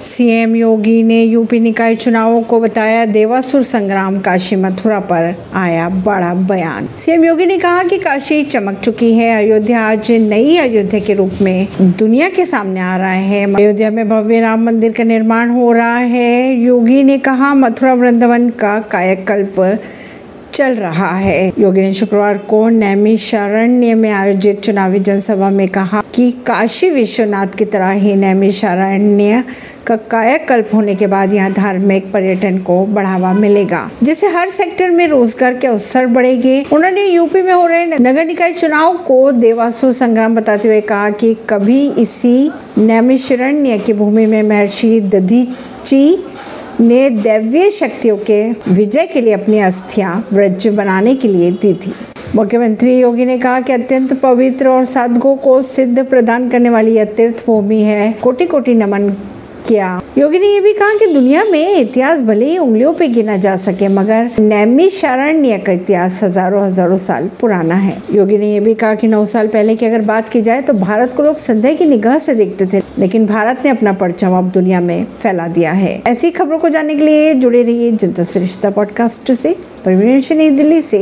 CM योगी ने UP निकाय चुनावों को बताया देवासुर संग्राम काशी मथुरा पर आया बड़ा बयान। सीएम योगी ने कहा कि काशी चमक चुकी है, अयोध्या आज नई अयोध्या के रूप में दुनिया के सामने आ रहा है। अयोध्या में भव्य राम मंदिर का निर्माण हो रहा है। योगी ने कहा, मथुरा वृंदावन का कायाकल्प चल रहा है। योगी ने शुक्रवार को नैमिषारण्य में आयोजित चुनावी जनसभा में कहा कि काशी विश्वनाथ की तरह ही नैमिषारण्य का कायाकल्प होने के बाद यहाँ धार्मिक पर्यटन को बढ़ावा मिलेगा, जिससे हर सेक्टर में रोज़गार के अवसर बढ़ेंगे। उन्होंने यूपी में हो रहे नगर निकाय चुनाव को देवासुर संग्राम बताते हुए कहा कि कभी इसी नैमिषारण्य की भूमि में महर्षि दधीची ने दैवीय शक्तियों के विजय के लिए अपनी अस्थियाँ व्रज बनाने के लिए दी थी। मुख्यमंत्री योगी ने कहा कि अत्यंत पवित्र और साधकों को सिद्ध प्रदान करने वाली यह तीर्थ भूमि है। कोटि कोटि नमन किया? योगी ने यह भी कहा कि दुनिया में इतिहास भले ही उंगलियों पे गिना जा सके, मगर नैमिषारण्य का इतिहास हज़ारों हज़ारों साल पुराना है। योगी ने यह भी कहा कि नौ साल पहले की अगर बात की जाए तो भारत को लोग संदेह की निगाह से देखते थे, लेकिन भारत ने अपना परचम अब दुनिया में फैला दिया है। ऐसी खबरों को जानने के लिए जुड़े रहिए जनता सरिश्ता पॉडकास्ट से। नई दिल्ली से।